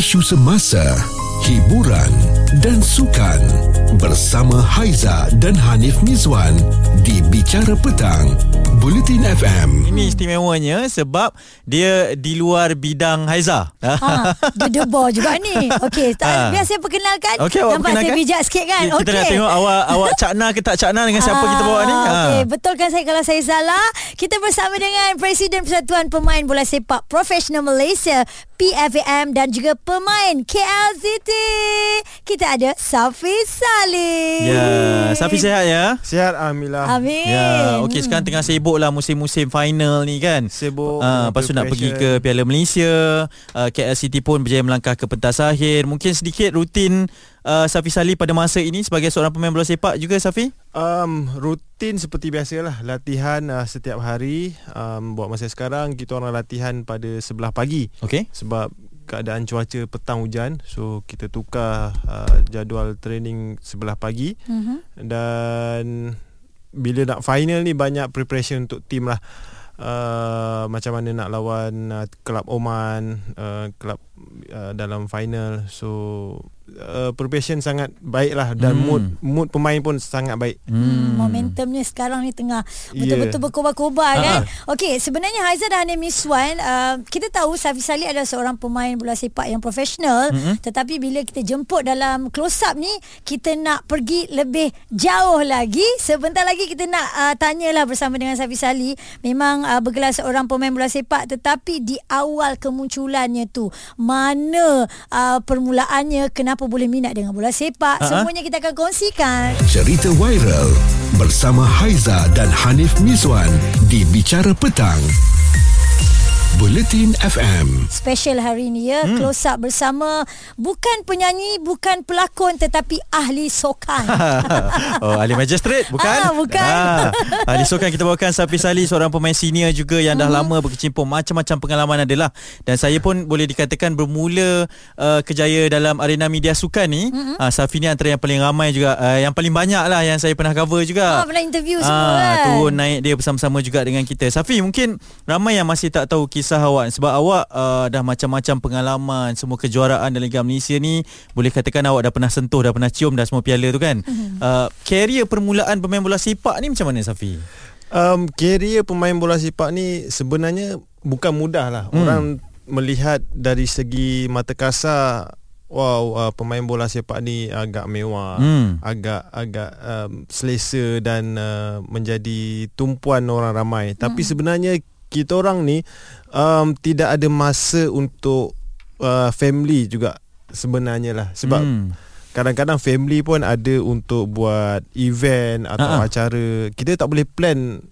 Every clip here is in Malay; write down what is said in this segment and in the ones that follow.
isu semasa, hiburan dan sukan bersama Haiza dan Hanif Mizwan di Bicara Petang, Bulletin FM. Ini istimewanya sebab dia di luar bidang Haiza. Ha, dia debar juga ni. Okey, Ha. tak, biar saya perkenalkan. Okey, awak Nampak saya bijak sikit kan? Kita Okey. nak tengok awak awak cakna ke tak cakna dengan siapa kita bawa ni. Ah, Ha. Okey, betulkan saya kalau saya salah. Kita bersama dengan Presiden Persatuan Pemain Bola Sepak Profesional Malaysia PFAM dan juga pemain KLCT. Kita ada Safi Salim. Ya, Safi sihat ya? Sihat Alhamdulillah Amin. Ya, okey sekarang tengah sibuk lah musim-musim final ni kan. Sibuk Ah, dengan lepas tu nak pergi ke Piala Malaysia. Uh, KLCT pun berjaya melangkah ke pentas akhir. Mungkin sedikit rutin uh, Safi Salih pada masa ini sebagai seorang pemain bola sepak juga Safi? um, Rutin seperti biasalah Latihan uh, setiap hari um, Buat masa sekarang Kita orang latihan pada sebelah pagi Okey. Sebab keadaan cuaca petang hujan So kita tukar uh, jadual training sebelah pagi Mhm. Dan Bila nak final ni Banyak preparation untuk tim lah Uh, macam mana nak lawan uh, kelab Oman uh, kelab uh, dalam final so uh, preparation sangat baik lah dan Hmm. mood mood pemain pun sangat baik Hmm. Momentumnya sekarang ni tengah Ya. betul-betul berkobar-kobar Ah. kan. Okey, sebenarnya Haiza dan Hanim Miswan, uh, kita tahu Safi Salih adalah seorang pemain bola sepak yang profesional, Mm-mm. tetapi bila kita jemput dalam close up ni, kita nak pergi lebih jauh lagi. Sebentar lagi kita nak uh, tanyalah bersama dengan Safi Salih, memang uh, bergelar seorang pemain bola sepak tetapi di awal kemunculannya tu, mana uh, permulaannya, kenapa boleh minat dengan bola sepak, ah. semuanya kita akan kongsikan. Cerita viral bersama Haiza dan Hanif Mizwan di Bicara Petang, Bulletin FM. special hari ini ya hmm. close up bersama bukan penyanyi bukan pelakon tetapi ahli sokan oh, ahli magistrate bukan? Ah, bukan. Ah, ahli sokan kita bawakan Safi Salih seorang pemain senior juga yang dah Mhm. lama berkecimpung macam-macam pengalaman adalah dan saya pun boleh dikatakan bermula uh, kejaya dalam arena media sukan ni. Mhm. Uh, Safi ni antara yang paling ramai juga uh, yang paling banyak lah yang saya pernah cover juga. ah, pernah interview semua kan turun naik dia bersama-sama juga dengan kita. Safi mungkin ramai yang masih tak tahu kisah awak sebab awak uh, dah macam-macam pengalaman semua kejuaraan dalam Liga Malaysia ni boleh katakan awak dah pernah sentuh dah pernah cium dah semua piala tu kan. Mhm. Uh, career permulaan pemain bola sepak ni macam mana Safi? um, career pemain bola sepak ni sebenarnya bukan mudah lah Hmm. orang melihat dari segi mata kasar wow uh, pemain bola sepak ni agak mewah Hmm. agak agak um, selesa dan uh, menjadi tumpuan orang ramai tapi sebenarnya kita orang ni um, tidak ada masa untuk uh, family juga sebenarnya lah sebab Hmm. kadang-kadang family pun ada untuk buat event atau Ha-ha. acara kita tak boleh plan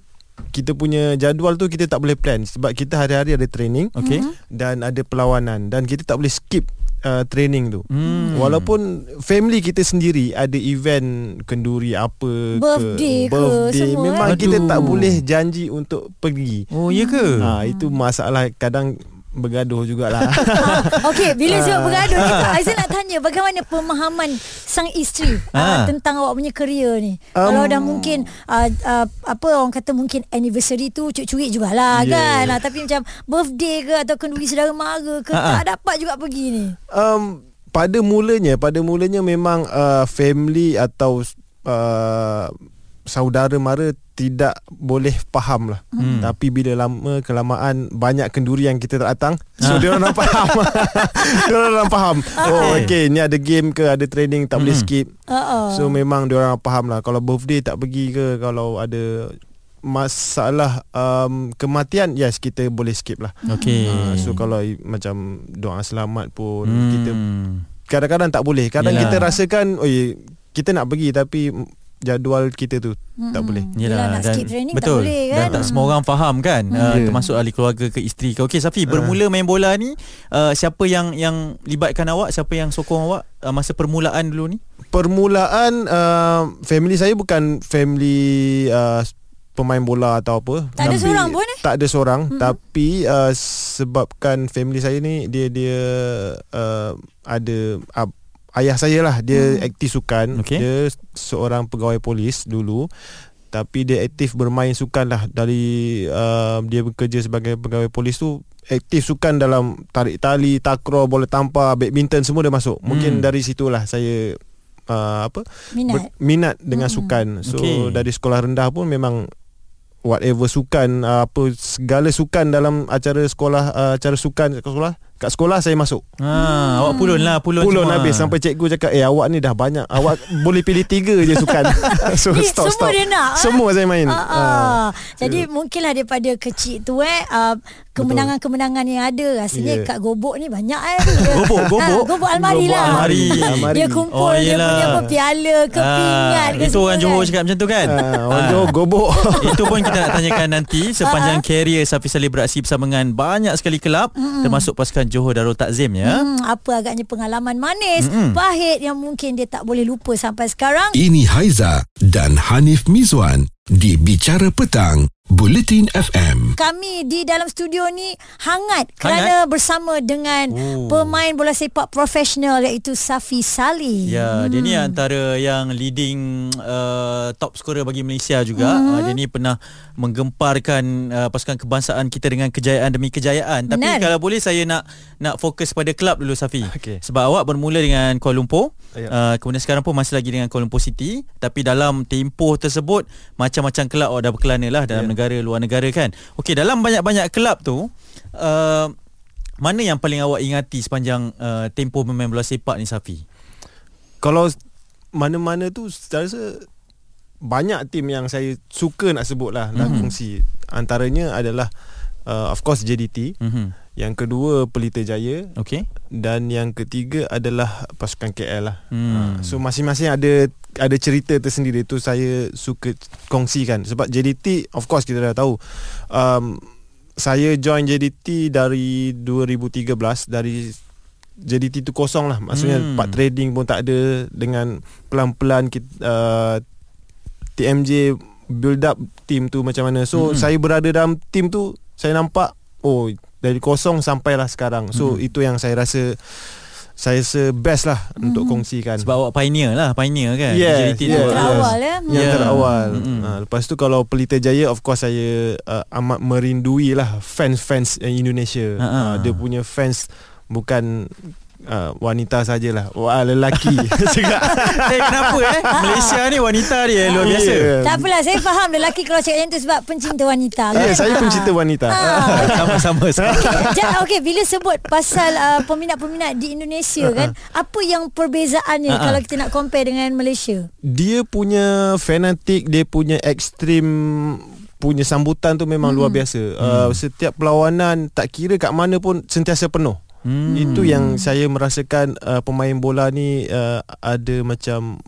kita punya jadual tu kita tak boleh plan sebab kita hari-hari ada training Okey. dan ada perlawanan dan kita tak boleh skip uh, training tu Hmm. Walaupun family kita sendiri ada event kenduri apa Birthday ke ke birthday semua, memang eh? kita Aduh. tak boleh janji untuk pergi. Oh ya ke? Ha itu masalah kadang bergaduh jugalah. Okey, bila Ah. sebut bergaduh ni Aizan nak tanya bagaimana pemahaman sang isteri uh, Ah. tentang awak punya career ni. Um, Kalau dah mungkin uh, uh, apa orang kata mungkin anniversary tu cuit-cuit jugalah Yeah. kan. Uh, tapi macam birthday ke atau kenduri saudara mara ke Ah, ah. tak dapat juga pergi ni. um pada mulanya pada mulanya memang uh, family atau uh, saudara mara tidak boleh faham lah. Hmm. Tapi bila lama kelamaan banyak kenduri yang kita tak datang, Ah. so dia orang faham. dia orang faham. Oh Okay. okey ni ada game ke ada training tak boleh Hmm. skip. Uh-uh. So memang dia orang faham lah kalau birthday tak pergi ke kalau ada masalah um, kematian yes kita boleh skip lah. Okey. Uh, so kalau macam doa selamat pun Hmm. kita kadang-kadang tak boleh. Kadang Yelah. kita rasakan oh kita nak pergi tapi jadual kita tu Mm-mm. tak boleh. Yelah, nak skip training tak betul. boleh kan. Dan tak semua orang faham kan uh, Ya. termasuk ahli keluarga ke isteri ke. Okey Safi, bermula main bola ni uh, siapa yang yang libatkan awak? Siapa yang sokong awak uh, masa permulaan dulu ni? Permulaan uh, family saya bukan family uh, pemain bola atau apa. Tak ada seorang pun, eh? Tak ada seorang Mm-mm. tapi uh, sebabkan family saya ni dia dia uh, ada uh, ayah saya lah dia Hmm. aktif sukan Okey. dia seorang pegawai polis dulu tapi dia aktif bermain sukan lah dari uh, dia bekerja sebagai pegawai polis tu aktif sukan dalam tarik tali, takraw, bola tampar, badminton semua dia masuk. Mungkin Hmm. dari situlah saya uh, apa Minat. ber- minat dengan Mm-mm. sukan. So Okey. dari sekolah rendah pun memang whatever sukan uh, apa segala sukan dalam acara sekolah uh, acara sukan sekolah kat sekolah saya masuk. Ha, awak pulun lah, pulun, Pulun semua. habis sampai cikgu cakap eh awak ni dah banyak awak boleh pilih tiga je sukan. so Ni stop semua stop. dia nak, eh? Semua saya main. Ah, Ah. ah. Jadi mungkinlah daripada kecil tu eh uh, kemenangan-kemenangan yang ada rasanya Yeah. kat gobok ni banyak eh. Gobok, gobok? Ah, gobok almari Gobok lah. almari. Almari. Dia kumpul Oh, dia punya apa piala ke Itu orang Johor kan. cakap macam tu kan Ah, orang Ah. Johor gobok. Itu pun kita nak tanyakan nanti Sepanjang Ah, karier Safi Salih beraksi bersama dengan Banyak sekali kelab Termasuk pasukan Johor Darul Takzim ya Hmm, apa agaknya pengalaman manis, Mm-mm. pahit yang mungkin dia tak boleh lupa sampai sekarang. Ini Haiza dan Hanif Mizwan di Bicara Petang, Bulletin FM. Kami di dalam studio ni hangat kerana bersama dengan Oh. pemain bola sepak profesional iaitu Safi Salih. Ya, dia ni antara yang leading uh, top scorer bagi Malaysia juga. Mhm. Uh, dia ni pernah menggemparkan uh, pasukan kebangsaan kita dengan kejayaan demi kejayaan. Tapi Benar. kalau boleh saya nak nak fokus pada kelab dulu Safi. Okey. Sebab awak bermula dengan Kuala Lumpur. Ya. Uh, kemudian sekarang pun masih lagi dengan Kuala Lumpur City. Tapi dalam tempoh tersebut macam-macam kelab awak dah berkelana lah dalam Ya. Negara luar negara kan. Okey, dalam banyak-banyak kelab tu uh, mana yang paling awak ingati sepanjang uh, tempoh bermain bola sepak ni Safi? Kalau mana-mana tu saya rasa banyak tim yang saya suka nak sebut lah nak Mhm. kongsi. Antaranya adalah uh, of course JDT, Mhm. yang kedua Pelita Jaya Okey. dan yang ketiga adalah pasukan KL lah. Hmm. Uh, so masing-masing ada ada cerita tersendiri tu saya suka kongsikan sebab JDT of course kita dah tahu um, saya join JDT dari 2013 dari JDT tu kosong lah maksudnya Hmm. hmm. part trading pun tak ada dengan pelan-pelan kita uh, TMJ build up team tu macam mana so Hmm. saya berada dalam team tu saya nampak oh dari kosong sampailah sekarang so Hmm. itu yang saya rasa saya rasa best lah hmm. untuk kongsikan Sebab awak pioneer lah Pioneer kan Yes, JDT yes, yes. Terawal ya. yang Yeah. terawal. Mm-mm. Ha, lepas tu kalau Pelita Jaya of course saya uh, amat merindui lah fans-fans uh, Indonesia. Ha, ha. Uh, dia punya fans bukan uh, wanita sajalah. Wah lelaki. Cakap. Eh kenapa eh Malaysia ni wanita dia luar biasa Yeah. Tak apalah saya faham lelaki kalau cakap macam tu sebab pencinta wanita. Ya, kan? saya Ah. pencinta wanita. Sama-sama sekali. Ja, okay, bila sebut pasal uh, peminat-peminat di Indonesia kan, apa yang perbezaannya Ha-ha. kalau kita nak compare dengan Malaysia? Dia punya fanatik, dia punya ekstrim punya sambutan tu memang Hmm. luar biasa. Uh, setiap perlawanan tak kira kat mana pun sentiasa penuh. Hmm. Itu yang saya merasakan uh, pemain bola ni uh, ada macam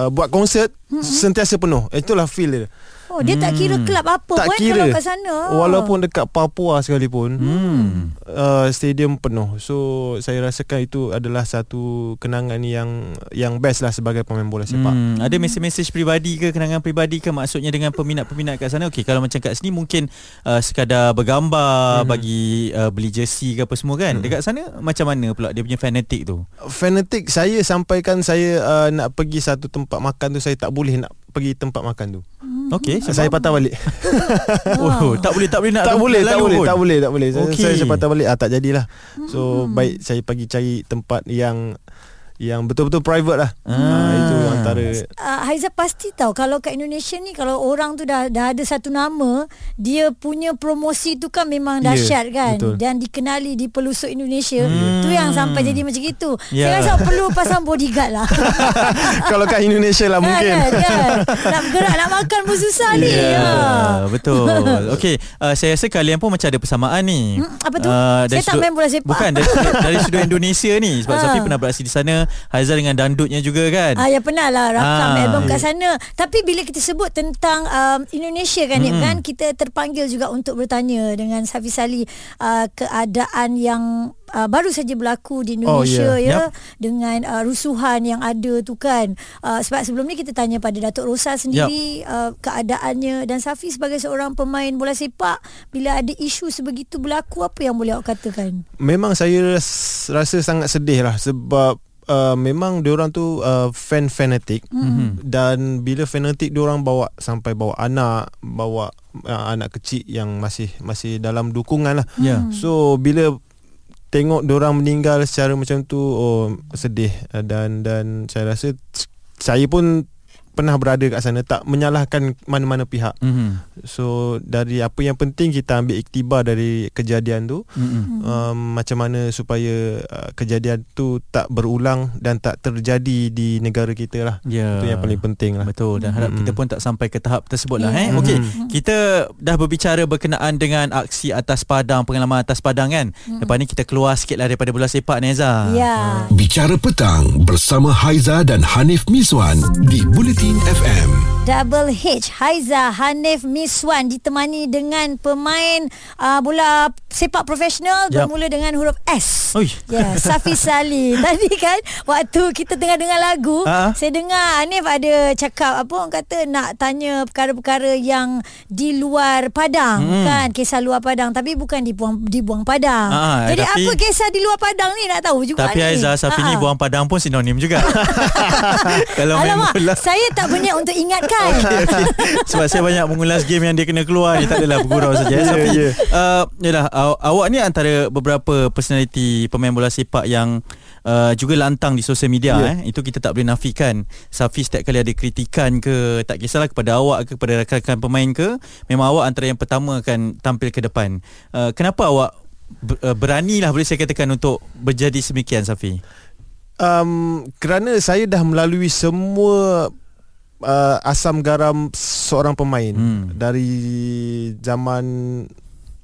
uh, buat konsert Hmm. sentiasa penuh. Itulah feel dia. Oh, dia tak kira Hmm. kelab apa tak pun kira. kalau kat sana. Walaupun dekat Papua sekalipun Hmm. uh, stadium penuh. So saya rasakan itu adalah satu kenangan yang yang best lah sebagai pemain bola sepak. Hmm, ada mesej-mesej peribadi ke kenangan peribadi ke maksudnya dengan peminat-peminat kat sana okey kalau macam kat sini mungkin uh, sekadar bergambar Mhm. bagi uh, beli jersey ke apa semua kan dekat sana macam mana pula dia punya fanatik tu Fanatik saya sampaikan saya uh, nak pergi satu tempat makan tu saya tak boleh nak pergi tempat makan tu. Okey Saya patah balik. oh tak boleh tak boleh nak tak boleh, tak boleh, tak boleh, tak boleh. Saya, Okey. saya, saya patah balik. Ah tak jadilah. So baik saya pergi cari tempat yang yang betul-betul private lah. Ah. Ah. itu antara Uh, Haiza pasti tahu kalau kat Indonesia ni kalau orang tu dah dah ada satu nama, dia punya promosi tu kan memang Ya, dahsyat kan betul. dan dikenali di pelosok Indonesia. Hmm. Tu yang sampai jadi macam itu. Ya. Saya rasa perlu pasang bodyguard lah. kalau kat Indonesia lah mungkin. Kan, kan? Nak bergerak nak makan pun susah ni. Ya, Ha. betul. Okey, uh, saya rasa kalian pun macam ada persamaan ni. Hmm, apa tu? Uh, Saya tak main bola sepak. Bukan dari, dari sudut Indonesia ni sebab Ah. Safi pernah beraksi di sana, Haizal dengan dandutnya juga kan. Ah ya pernah lah rakam Ah. album kat sana. Tapi bila kita sebut tentang um, Indonesia kan Mm-mm. kan kita terpanggil juga untuk bertanya dengan Safi Sali uh, keadaan yang uh, baru saja berlaku di Indonesia Oh, ya ya. dengan uh, rusuhan yang ada tu kan. Uh, sebab sebelum ni kita tanya pada Datuk Rosa sendiri uh, keadaannya dan Safi sebagai seorang pemain bola sepak bila ada isu sebegitu berlaku apa yang boleh awak katakan? Memang saya ras- rasa sangat sedih lah sebab uh, memang diorang tu uh, fan fanatik Mhm. dan bila fanatik diorang bawa sampai bawa anak, bawa uh, anak kecil yang masih masih dalam dukungan lah. Ya. So bila tengok diorang meninggal secara macam tu oh sedih Uh, dan dan saya rasa saya pun pernah berada kat sana tak menyalahkan mana-mana pihak. Mhm. So dari apa yang penting kita ambil iktibar dari kejadian tu Mhm. um, macam mana supaya uh, kejadian tu tak berulang dan tak terjadi di negara kita lah. Ya. Itu yang paling penting lah. Betul dan harap Mm-mm. kita pun tak sampai ke tahap tersebut lah Ya. eh. Okey, Mm-mm. kita dah berbicara berkenaan dengan aksi atas padang, pengalaman atas padang kan. Lepas ni kita keluar sikit lah daripada bola sepak ni Ezra. Ya. Bicara petang bersama Haiza dan Hanif Miswan di Bulletin FM. Double H Haiza Hanif Miswan ditemani dengan pemain uh, bola sepak profesional Yap. bermula dengan huruf S. Oi. Ya, Safi Sali. Tadi kan waktu kita tengah dengar lagu, Ha? saya dengar Hanif ada cakap apa orang kata nak tanya perkara-perkara yang di luar padang Hmm. kan, kisah luar padang tapi bukan dibuang dibuang padang. Ha, Jadi tapi- apa kisah di luar padang ni nak tahu juga Tapi ni. Aizah Safi ni Ha-ha. buang padang pun sinonim juga. Kalau Alamak, bola. saya tak berniat untuk ingatkan. Sebab saya banyak mengulas game yang dia kena keluar Dia tak adalah bergurau saja Ya, Safi ya. uh, Yalah aw, Awak ni antara beberapa personality Pemain bola sepak yang uh, Juga lantang di sosial media Ya. eh. Itu kita tak boleh nafikan Safi setiap kali ada kritikan ke Tak kisahlah kepada awak ke Kepada rakan-rakan pemain ke Memang awak antara yang pertama akan tampil ke depan uh, Kenapa awak uh, Beranilah boleh saya katakan Untuk berjadi semikian Safi Um, kerana saya dah melalui semua uh, asam garam seorang pemain Hmm. dari zaman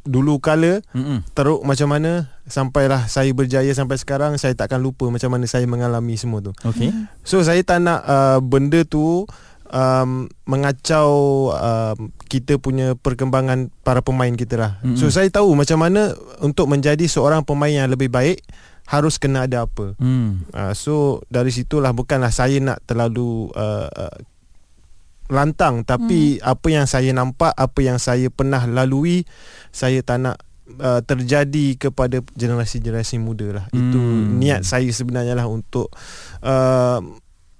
dulu kala Mm-mm. teruk macam mana sampailah saya berjaya sampai sekarang saya takkan lupa macam mana saya mengalami semua tu. Okay So saya tak nak uh, benda tu um, mengacau um, kita punya perkembangan para pemain kita lah. Mm-mm. So saya tahu macam mana untuk menjadi seorang pemain yang lebih baik harus kena ada apa. hmm. Uh, so dari situlah bukanlah saya nak terlalu uh, uh, lantang tapi hmm. apa yang saya nampak apa yang saya pernah lalui saya tak nak uh, terjadi kepada generasi-generasi muda lah itu Hmm. niat saya sebenarnya lah untuk uh,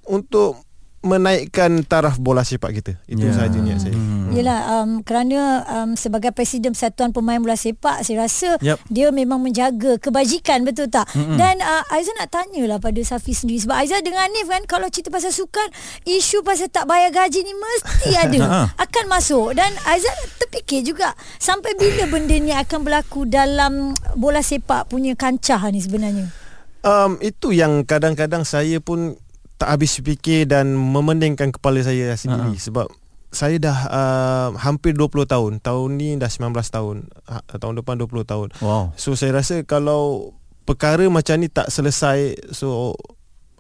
untuk menaikkan taraf bola sepak kita itu Ya. sahaja niat saya Hmm. Yelah um, kerana um, sebagai presiden Persatuan Pemain Bola Sepak saya rasa Yep. dia memang menjaga kebajikan betul tak? Mm-mm. Dan uh, Aizah nak tanyalah pada Safi sendiri sebab Aizah dengan Hanif kan kalau cerita pasal sukan isu pasal tak bayar gaji ni mesti ada akan masuk dan Aizah terfikir juga sampai bila benda ni akan berlaku dalam bola sepak punya kancah ni sebenarnya. Um, itu yang kadang-kadang saya pun tak habis fikir dan memeningkan kepala saya sendiri Ha-ha. sebab saya dah uh, hampir 20 tahun. Tahun ni dah 19 tahun. Ha, tahun depan 20 tahun. Wow So saya rasa kalau perkara macam ni tak selesai so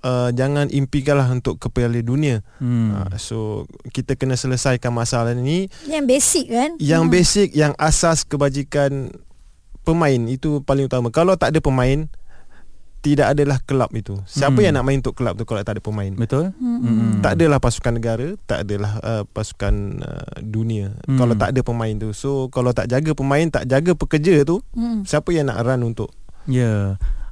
uh, jangan impikanlah untuk ke Piala Dunia. hmm. Uh, so kita kena selesaikan masalah ni Yang basic kan? yang basic yang asas kebajikan pemain itu paling utama. Kalau tak ada pemain tidak adalah kelab itu. Siapa Hmm. yang nak main untuk kelab tu kalau tak ada pemain? Betul Hmm. Tak adalah pasukan negara, tak adalah uh, pasukan uh, dunia Hmm. kalau tak ada pemain tu. So kalau tak jaga pemain, tak jaga pekerja tu, Hmm. siapa yang nak run untuk? Ya. Yeah.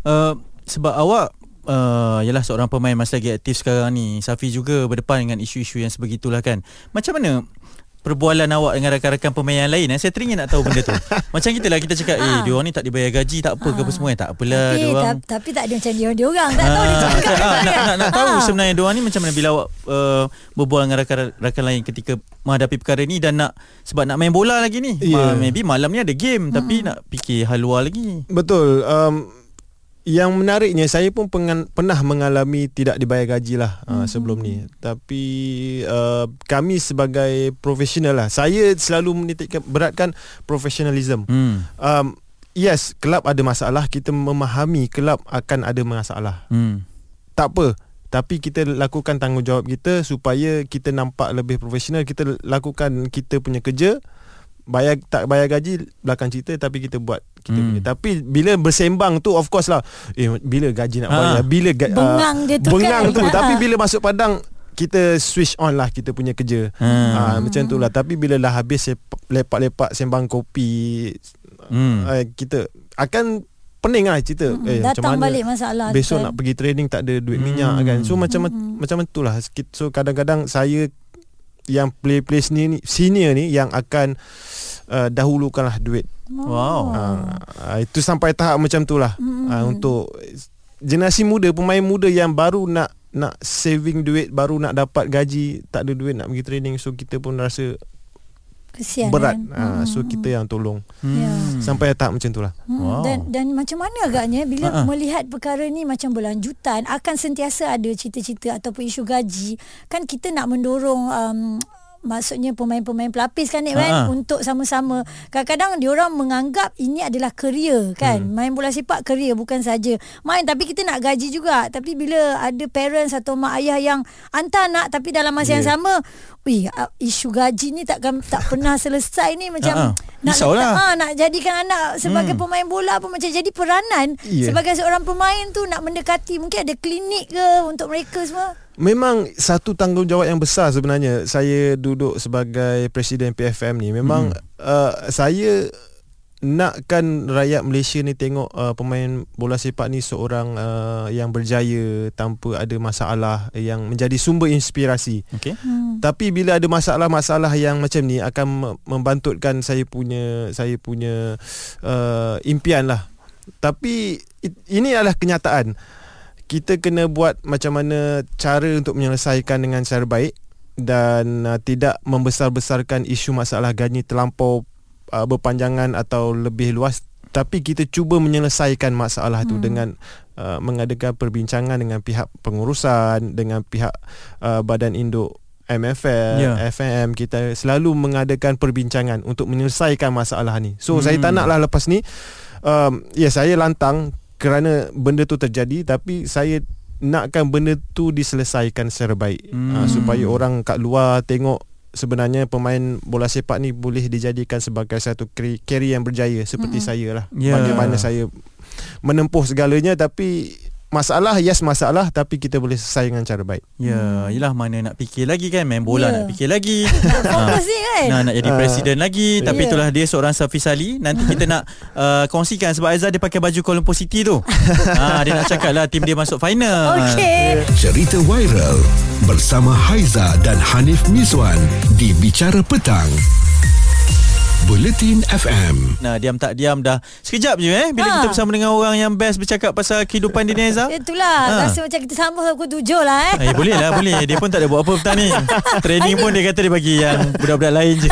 Uh, sebab awak uh, ialah seorang pemain masih lagi aktif sekarang ni. Safi juga berdepan dengan isu-isu yang sebegitulah kan. Macam mana perbualan awak dengan rakan-rakan pemain yang lain eh? Saya teringin nak tahu benda tu. Macam kita lah kita cakap, eh Ha. dia orang ni tak dibayar gaji tak apa ke apa Ha. semua eh? Tak apalah Tapi, dia orang. ta- tapi tak ada macam dia dia orang. Tak tahu dia Ah, cakap. ah, nak, nak, nak tahu Ah. sebenarnya dia orang ni macam mana bila awak uh, berbual dengan rakan-rakan lain ketika menghadapi perkara ni dan nak sebab nak main bola lagi ni. Ya. Ma- maybe malam ni ada game tapi nak fikir hal luar lagi. Betul. Um, yang menariknya saya pun pengan, pernah mengalami tidak dibayar gaji lah uh, sebelum ni. Tapi uh, kami sebagai profesional lah. Saya selalu menitikkan beratkan profesionalism. Hmm. Um, yes, kelab ada masalah. Kita memahami kelab akan ada masalah. Hmm. Tak apa. Tapi kita lakukan tanggungjawab kita supaya kita nampak lebih profesional. Kita lakukan kita punya kerja. Bayar tak bayar gaji belakang cerita tapi kita buat kita Hmm. hmm. punya. Tapi bila bersembang tu of course lah. Eh bila gaji nak bayar? Bila ga, Bengang dia tu bengang kan. tu. Ah. Tapi bila masuk padang kita switch on lah kita punya kerja. Hmm. Ha, macam tu lah Tapi bila dah habis Lepak-lepak Sembang kopi Hmm. uh, Kita Akan pening lah cerita Mm-mm. eh, macam Datang mana balik masalah Besok kan. nak pergi training Tak ada duit minyak Hmm. kan So macam macam itulah So kadang-kadang saya Yang play-play senior ni, senior ni Yang akan uh, Dahulukanlah duit Wow. uh, Itu sampai tahap macam tu lah Mm-mm. uh, Untuk Generasi muda Pemain muda yang baru nak Nak saving duit Baru nak dapat gaji Tak ada duit nak pergi training So kita pun rasa Kesian Berat kan? uh, So kita yang tolong Ya. Hmm. Sampai tahap macam tu lah Hmm, Wow. Dan dan macam mana agaknya bila Ha-ha. uh-uh. melihat perkara ni macam berlanjutan akan sentiasa ada cerita-cerita ataupun isu gaji kan kita nak mendorong um, maksudnya pemain-pemain pelapis kan Nik kan untuk sama-sama kadang-kadang diorang menganggap ini adalah kerja kan hmm. main bola sepak kerja bukan saja main tapi kita nak gaji juga tapi bila ada parents atau mak ayah yang hantar anak tapi dalam masa yang Yeah. sama Wih, uh, isu gaji ni takkan tak pernah selesai ni macam Ha-ha. nak letak, ha, nak jadikan anak sebagai Hmm. pemain bola pun macam jadi peranan Ya. sebagai seorang pemain tu nak mendekati mungkin ada klinik ke untuk mereka semua. Memang satu tanggungjawab yang besar sebenarnya saya duduk sebagai presiden PFM ni memang hmm. uh, saya nakkan rakyat Malaysia ni tengok uh, pemain bola sepak ni seorang uh, yang berjaya tanpa ada masalah yang menjadi sumber inspirasi. Okey. Hmm. Tapi bila ada masalah-masalah yang macam ni akan me- membantutkan saya punya saya punya uh, impian lah. Tapi it, ini adalah kenyataan. Kita kena buat macam mana cara untuk menyelesaikan dengan cara baik dan uh, tidak membesar-besarkan isu masalah gaji terlampau uh, berpanjangan atau lebih luas tapi kita cuba menyelesaikan masalah itu Hmm. dengan uh, mengadakan perbincangan dengan pihak pengurusan dengan pihak uh, badan induk MFL, Ya. FM kita selalu mengadakan perbincangan untuk menyelesaikan masalah ni. So Hmm. saya tak naklah lepas ni um, ya saya lantang kerana benda tu terjadi tapi saya nakkan benda tu diselesaikan secara baik Hmm. uh, supaya orang kat luar tengok sebenarnya pemain bola sepak ni boleh dijadikan sebagai satu career yang berjaya seperti Mm-mm. saya lah. Ya. Bagaimana saya menempuh segalanya tapi masalah yes masalah tapi kita boleh selesai dengan cara baik. Ya, yelah mana nak fikir lagi kan main bola Ya. nak fikir lagi. Fokus ni kan. Nah, nak jadi Ah. presiden lagi Tapi Ya. itulah dia seorang Safi Sali Nanti kita nak uh, kongsikan Sebab Aizah dia pakai baju Kuala Lumpur City tu ha, Dia nak cakap lah Tim dia masuk final Okey. Cerita viral bersama Haiza dan Hanif Mizwan di Bicara Petang. Buletin FM. Nah, diam tak diam dah Sekejap je eh Bila Ha. kita bersama dengan orang yang best Bercakap pasal kehidupan dia ni Aizah Itulah Ha. rasa macam kita sama pukul tujuh lah eh. Eh boleh lah boleh Dia pun tak ada buat apa petang ni Training pun dia kata dia bagi Yang budak-budak lain je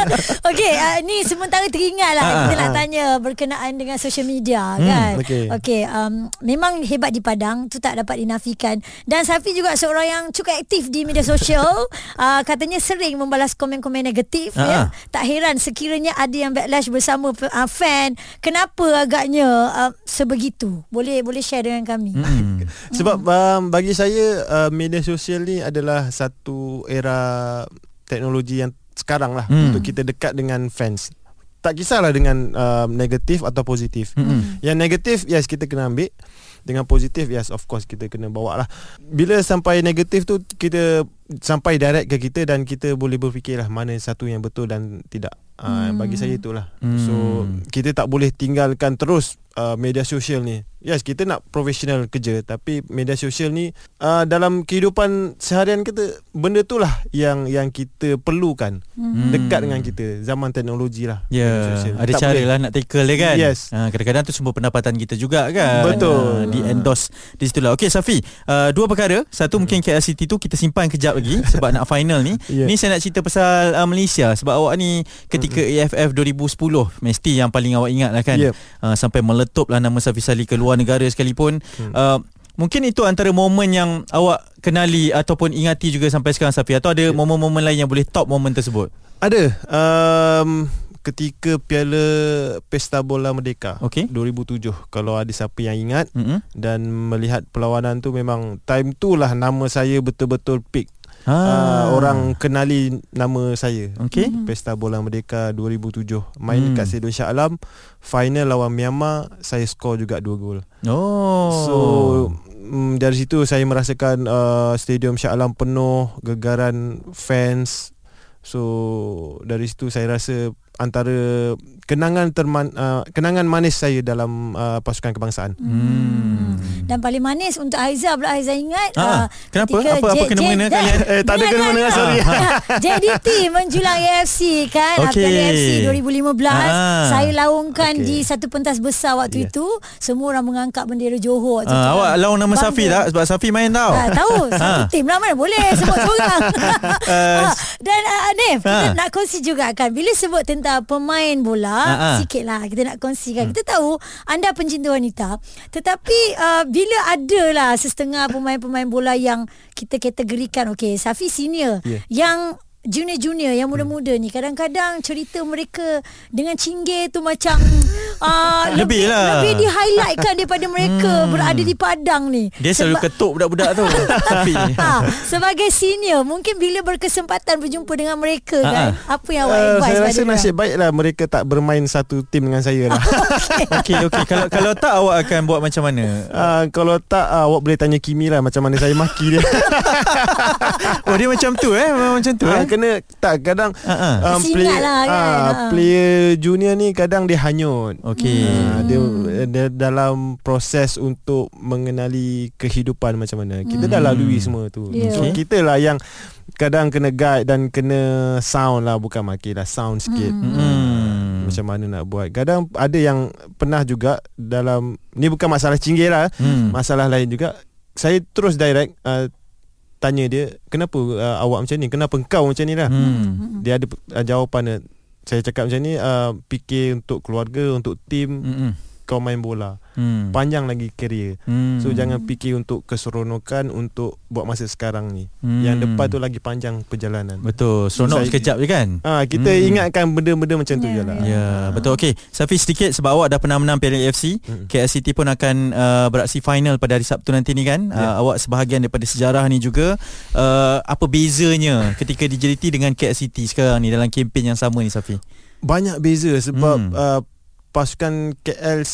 Okey, uh, ni sementara teringat lah Ha, kita ha, nak ha. tanya berkenaan dengan social media Hmm, kan. okey. Okey, um, memang hebat di Padang tu tak dapat dinafikan dan Safi juga seorang yang cukup aktif di media sosial. uh, katanya sering membalas komen-komen negatif Ha, ya. ha. Tak heran sekiranya ada yang backlash bersama uh, fan. Kenapa agaknya uh, sebegitu? Boleh boleh share dengan kami. hmm. Sebab um, bagi saya uh, media sosial ni adalah satu era teknologi yang sekarang lah Hmm. hmm. untuk kita dekat dengan fans. Tak kisahlah dengan um, negatif atau positif. Hmm. Yang negatif yes kita kena ambil. Dengan positif yes of course kita kena bawa lah. Bila sampai negatif tu kita sampai direct ke kita dan kita boleh berfikir lah mana satu yang betul dan tidak. Uh, Hmm. bagi saya itulah. Hmm. So kita tak boleh tinggalkan terus uh, media sosial ni. Yes, kita nak profesional kerja tapi media sosial ni uh, dalam kehidupan seharian kita benda tu lah yang yang kita perlukan. Hmm. Dekat dengan kita zaman teknologi lah. Ya, sosial. ada Tak cara boleh. lah nak tackle dia kan. Yes. Ha, kadang-kadang tu semua pendapatan kita juga kan. Betul. Ha, di endorse di situ lah. Okey Safi, uh, dua perkara. Satu mungkin KL City tu kita simpan kejap lagi sebab nak final ni. Ya. Ni saya nak cerita pasal uh, Malaysia sebab awak ni ketika AFF 2010 mesti yang paling awak ingat lah kan. Yep. Uh, sampai meletup lah nama Safi Sali ke luar negara sekalipun. Uh, Mungkin itu antara momen yang awak kenali ataupun ingati juga sampai sekarang Safi atau ada momen-momen lain yang boleh top momen tersebut. Ada um, ketika Piala Pesta Bola Merdeka Okey. 2007 kalau ada siapa yang ingat Mm-hmm. dan melihat perlawanan tu memang time tu lah nama saya betul-betul peak. Ha. Uh, orang kenali nama saya. Okey. Pesta Bola Merdeka 2007 main Hmm. dekat Sedo Shah Alam final lawan Myanmar saya skor juga 2 gol. Oh. So mm, dari situ saya merasakan uh, stadium Shah Alam penuh gegaran fans. So dari situ saya rasa antara kenangan terman, uh, kenangan manis saya dalam uh, pasukan kebangsaan. Hmm. Dan paling manis untuk Aiza pula Aiza ingat Ah, ah, kenapa? Apa- apa J- kena J- mengena J- kalian? Eh, tak ada kena mengena, sorry. JDT menjulang AFC kan Okey. okay. AFC 2015 Ah. Saya laungkan Okey. di satu pentas besar waktu Yeah. itu Semua orang mengangkat bendera Johor waktu tu. Ah, awak lawan nama. Safi tak? Sebab Safi main tau. Ah, tahu satu Ah. tim lah mana boleh sebut seorang. ah, dan uh, Nif, kita Ah. nak kongsi juga kan bila sebut tentang pemain bola, Ah, ah. sikit lah kita nak kongsikan. Kita tahu anda pencinta wanita, tetapi uh, bila ada lah setengah pemain-pemain bola yang kita kategorikan okey, Safi senior Yeah. yang junior-junior yang muda-muda ni kadang-kadang cerita mereka dengan cinggir tu macam uh, Lebih lah. lebih di highlightkan daripada mereka berada di padang ni Dia selalu Sebab- ketuk budak-budak tu. Safi. ha, sebagai senior mungkin bila berkesempatan berjumpa dengan mereka Ha, kan apa yang awak Uh, advise saya pada rasa nasib baiklah mereka tak bermain satu tim dengan saya lah. Okey okey kalau kalau tak awak akan buat macam mana? uh, kalau tak uh, awak boleh tanya Kimi lah macam mana saya maki dia. Oh dia macam tu eh Memang macam tu eh kena tak kadang Ah, ah. um, player lah kan. ah, Ah. player junior ni kadang dia hanyut. Okey. Ah, dia, dia dalam proses untuk mengenali kehidupan macam mana. Kita dah lalui semua tu. Yeah. So Okey. kita lah yang kadang kena guide dan kena sound lah bukan maki lah sound sikit. Hmm. Macam mana nak buat. Kadang ada yang pernah juga dalam ni bukan masalah cinggir lah. Hmm. Masalah lain juga. Saya terus direct uh, tanya dia kenapa uh, awak macam ni? Kenapa engkau macam ni lah? Hmm. Dia ada uh, jawapan dia. Saya cakap macam ni uh, fikir untuk keluarga, untuk tim, Hmm. kau main bola. Hmm. Panjang lagi kerjaya. Hmm. So jangan fikir untuk keseronokan untuk buat masa sekarang ni. Hmm. Yang depan tu lagi panjang perjalanan. Betul Seronok Saya- sekejap je kan Ah kita Hmm. ingatkan benda-benda macam tu Ya, je lah. Ya betul Okey Safi sedikit Sebab awak dah pernah menang Piala AFC Mm. KL City pun akan uh, Beraksi final pada hari Sabtu nanti ni kan Ya. uh, Awak sebahagian daripada sejarah ni juga uh, Apa bezanya Ketika di JDT dengan KL City sekarang ni Dalam kempen yang sama ni Safi Banyak beza sebab Hmm. hmm. uh, pasukan KL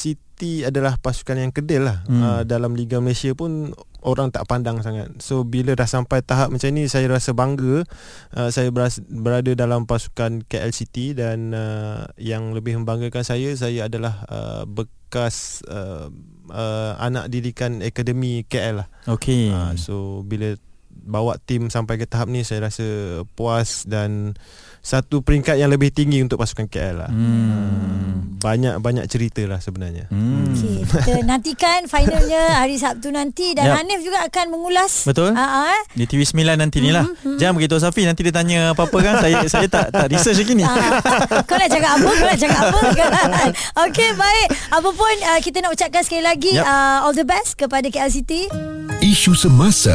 City adalah pasukan yang kedil lah. Hmm. Uh, dalam Liga Malaysia pun orang tak pandang sangat. So bila dah sampai tahap macam ni saya rasa bangga uh, saya beras, berada dalam pasukan KL City dan uh, yang lebih membanggakan saya saya adalah uh, bekas uh, uh, anak didikan akademi KL lah. Okey Uh, so bila bawa tim sampai ke tahap ni saya rasa puas dan satu peringkat yang lebih tinggi untuk pasukan KL lah. Hmm. Banyak banyak cerita lah sebenarnya. Hmm. Okey, kita nantikan finalnya hari Sabtu nanti dan Yap. Hanif juga akan mengulas. Betul. Ah. Di TV 9 nanti ni lah Mhm, Jangan beritahu Safi Nanti dia tanya apa-apa kan Saya saya tak tak research lagi ni Ah, kau nak cakap apa Kau nak cakap apa kan? Okey baik Apa pun uh, Kita nak ucapkan sekali lagi Yap. uh, All the best Kepada KL City Isu semasa,